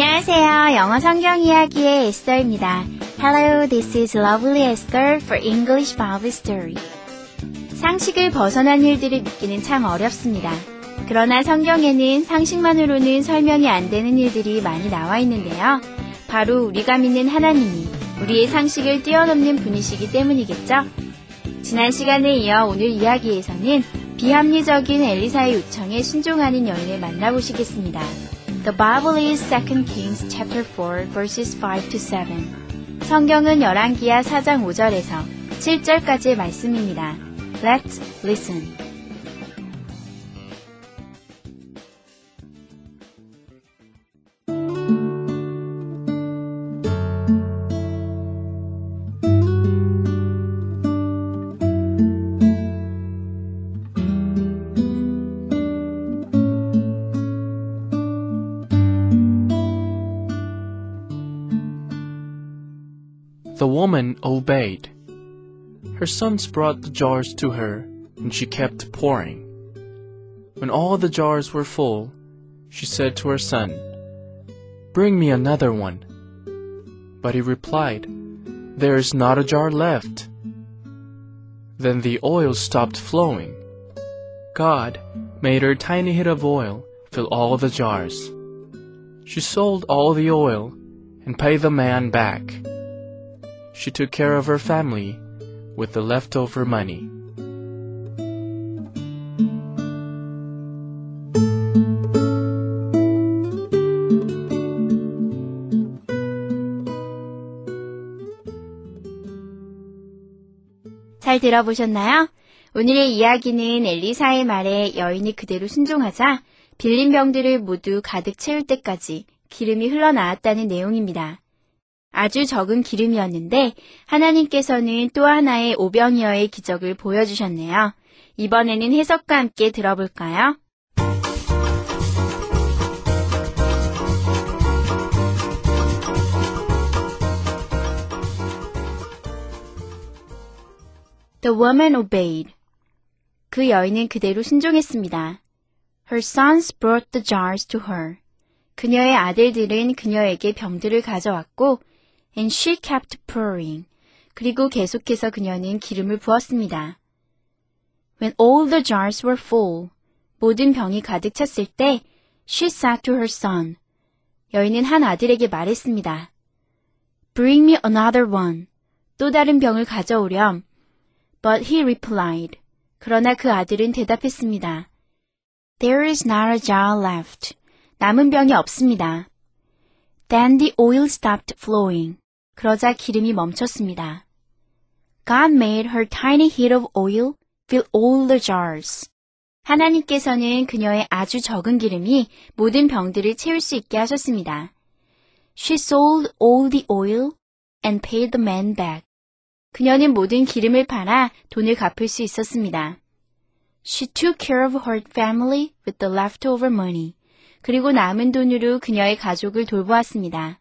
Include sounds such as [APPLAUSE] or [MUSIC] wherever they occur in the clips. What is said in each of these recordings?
안녕하세요. 영어 성경 이야기의 에스더입니다. Hello, this is Lovely Esther for English Bible Story. 상식을 벗어난 일들을 믿기는 참 어렵습니다. 그러나 성경에는 상식만으로는 설명이 안 되는 일들이 많이 나와 있는데요. 바로 우리가 믿는 하나님이 우리의 상식을 뛰어넘는 분이시기 때문이겠죠? 지난 시간에 이어 오늘 이야기에서는 비합리적인 엘리사의 요청에 순종하는 여인을 만나보시겠습니다. The Bible is 2 Kings chapter 4 verses 5 to 7. 성경은 열왕기하 4장 5절에서 7절까지의 말씀입니다. Let's listen. The woman obeyed. Her sons brought the jars to her, and she kept pouring. When all the jars were full, she said to her son, Bring me another one. But he replied, There is not a jar left. Then the oil stopped flowing. God made her tiny hit of oil fill all the jars. She sold all the oil and paid the man back she took care of her family with the leftover money. 잘 들어보셨나요? 오늘의 이야기는 엘리사의 말에 여인이 그대로 순종하자 빌린 병들을 모두 가득 채울 때까지 기름이 흘러나왔다는 내용입니다. 아주 적은 기름이었는데 하나님께서는 또 하나의 오병이어의 기적을 보여주셨네요. 이번에는 해석과 함께 들어볼까요? The woman obeyed. 그 여인은 그대로 순종했습니다. Her sons brought the jars to her. 그녀의 아들들은 그녀에게 병들을 가져왔고 and she kept pouring. 그리고 계속해서 그녀는 기름을 부었습니다. When all the jars were full, 모든 병이 가득 찼을 때 she said to her son. 여인은 한 아들에게 말했습니다. Bring me another one. 또 다른 병을 가져오렴. But he replied. 그러나 그 아들은 대답했습니다. There is not a jar left. 남은 병이 없습니다. Then the oil stopped flowing. 그러자 기름이 멈췄습니다. God made her tiny heat of oil fill all the jars. 하나님께서는 그녀의 아주 적은 기름이 모든 병들을 채울 수 있게 하셨습니다. She sold all the oil and paid the man back. 그녀는 모든 기름을 팔아 돈을 갚을 수 있었습니다. She took care of her family with the leftover money. 그리고 남은 돈으로 그녀의 가족을 돌보았습니다.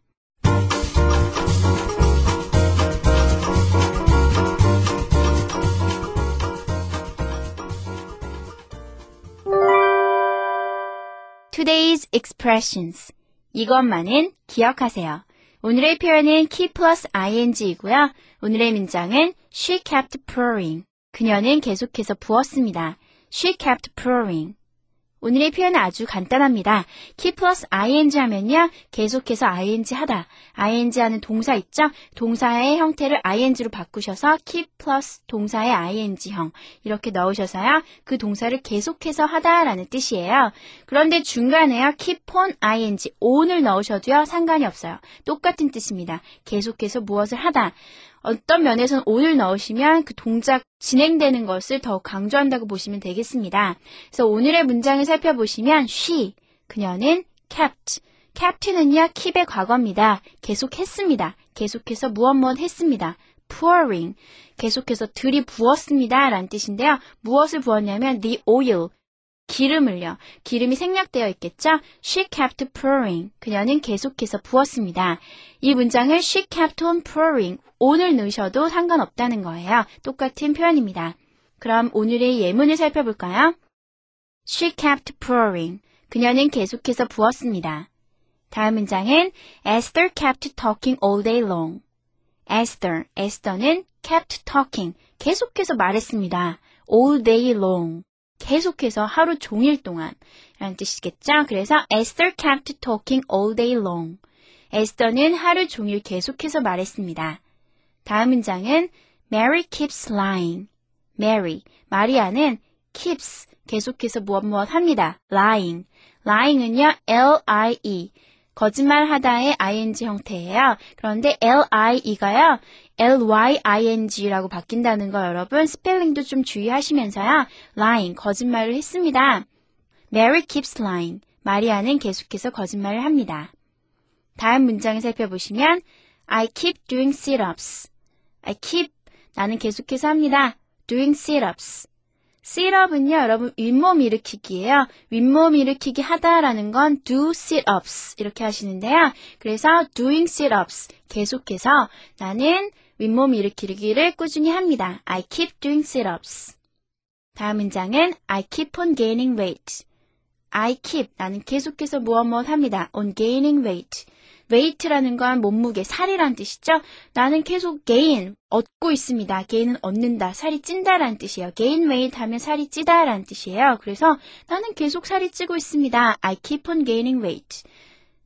Today's expressions. 이것만은 기억하세요. 오늘의 표현은 key plus ing이고요. 오늘의 문장은 she kept pouring. 그녀는 계속해서 부었습니다. She kept pouring. 오늘의 표현은 아주 간단합니다. key plus ing 하면요. 계속해서 ing 하다. ing 하는 동사 있죠? 동사의 형태를 ing로 바꾸셔서 keep plus 동사의 ing형 이렇게 넣으셔서요. 그 동사를 계속해서 하다라는 뜻이에요. 그런데 중간에요. keep on ing, on을 넣으셔도요. 상관이 없어요. 똑같은 뜻입니다. 계속해서 무엇을 하다. 어떤 면에서는 on을 넣으시면 그 동작 진행되는 것을 더 강조한다고 보시면 되겠습니다. 그래서 오늘의 문장을 살펴보시면 she, 그녀는 kept, capt는요, keep의 과거입니다. 계속했습니다. 계속해서 무엇 무엇 했습니다. pouring. 계속해서 들이 부었습니다. 라는 뜻인데요. 무엇을 부었냐면 the oil. 기름을요. 기름이 생략되어 있겠죠? She kept pouring. 그녀는 계속해서 부었습니다. 이 문장을 she kept on pouring. on을 넣으셔도 상관없다는 거예요. 똑같은 표현입니다. 그럼 오늘의 예문을 살펴볼까요? She kept pouring. 그녀는 계속해서 부었습니다. 다음 문장은 Esther kept talking all day long. Esther, 에스더는 kept talking, 계속해서 말했습니다. all day long. 계속해서 하루 종일 동안 라는 뜻이겠죠? 그래서 Esther kept talking all day long. 에스더는 하루 종일 계속해서 말했습니다. 다음 문장은 Mary keeps lying. Mary, 마리아는 keeps, 계속해서 무엇 무엇 합니다. lying. lying은요, L-I-E. 거짓말 하다의 ing 형태예요. 그런데 L-I-E가요, L-Y-I-N-G라고 바뀐다는 거 여러분 스펠링도 좀 주의하시면서요. lying, 거짓말을 했습니다. Mary keeps lying. 마리아는 계속해서 거짓말을 합니다. 다음 문장을 살펴보시면 I keep doing sit-ups. I keep, 나는 계속해서 합니다. doing sit-ups. Sit-up은요, 여러분 윗몸 일으키기예요. 윗몸 일으키기 하다라는 건 do sit-ups 이렇게 하시는데요. 그래서 doing sit-ups 계속해서 나는 윗몸 일으키기를 꾸준히 합니다. I keep doing sit-ups. 다음 문장은 I keep on gaining weight. I keep 나는 계속해서 무엇 무엇 합니다. on gaining weight. Weight라는 건 몸무게, 살이란 뜻이죠. 나는 계속 gain, 얻고 있습니다. gain은 얻는다, 살이 찐다라는 뜻이에요. gain weight 하면 살이 찌다라는 뜻이에요. 그래서 나는 계속 살이 찌고 있습니다. I keep on gaining weight.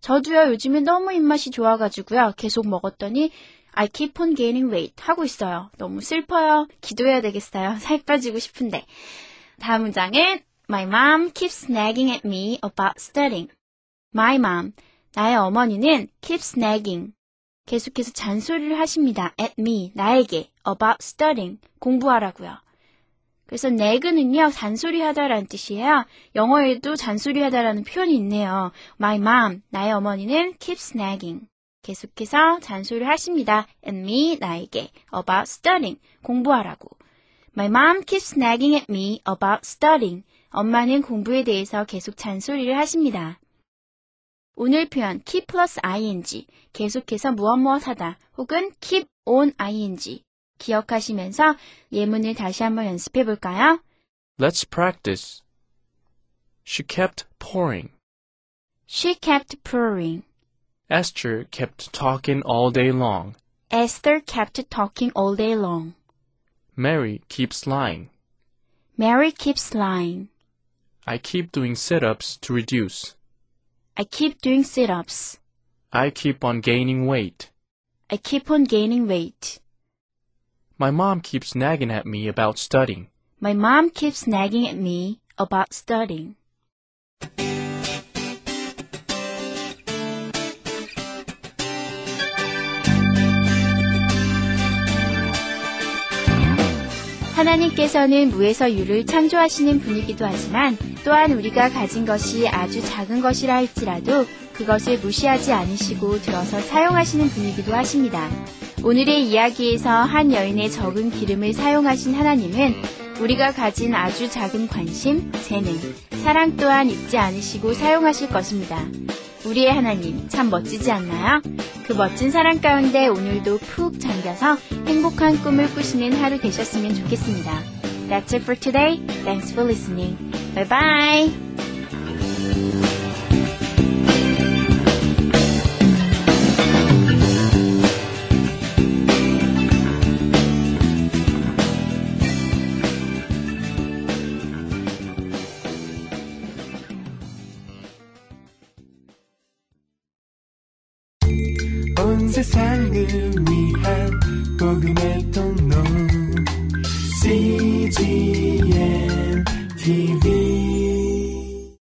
저도요, 요즘에 너무 입맛이 좋아가지고요. 계속 먹었더니 I keep on gaining weight 하고 있어요. 너무 슬퍼요. 기도해야 되겠어요. [LAUGHS] 살 빠지고 싶은데. 다음 문장은 My mom keeps nagging at me about studying. My mom. 나의 어머니는 keeps nagging. 계속해서 잔소리를 하십니다. at me. 나에게. about studying. 공부하라고요. 그래서 nag는요, 잔소리하다라는 뜻이에요. 영어에도 잔소리하다라는 표현이 있네요. My mom. 나의 어머니는 keeps nagging. 계속해서 잔소리를 하십니다. and me, 나에게. about studying. 공부하라고. My mom keeps nagging at me about studying. 엄마는 공부에 대해서 계속 잔소리를 하십니다. 오늘 표현 keep plus ing 계속해서 무엇 무엇 하다 혹은 keep on ing 기억하시면서 예문을 다시 한번 연습해 볼까요? Let's practice. She kept pouring. She kept pouring. Esther kept talking all day long. Esther kept talking all day long. Mary keeps lying. Mary keeps lying. I keep doing sit-ups to reduce. I keep doing sit-ups. I keep on gaining weight. I keep on gaining weight. My mom keeps nagging at me about studying. My mom keeps nagging at me about studying. 하나님께서는 무에서 유를 창조하시는 분이기도 하지만 또한 우리가 가진 것이 아주 작은 것이라 할지라도 그것을 무시하지 않으시고 들어서 사용하시는 분이기도 하십니다. 오늘의 이야기에서 한 여인의 적은 기름을 사용하신 하나님은 우리가 가진 아주 작은 관심, 재능, 사랑 또한 잊지 않으시고 사용하실 것입니다. 우리의 하나님 참 멋지지 않나요? 그 멋진 사랑 가운데 오늘도 푹 잠겨서 행복한 꿈을 꾸시는 하루 되셨으면 좋겠습니다. That's it for today. Thanks for listening. Bye bye. 세상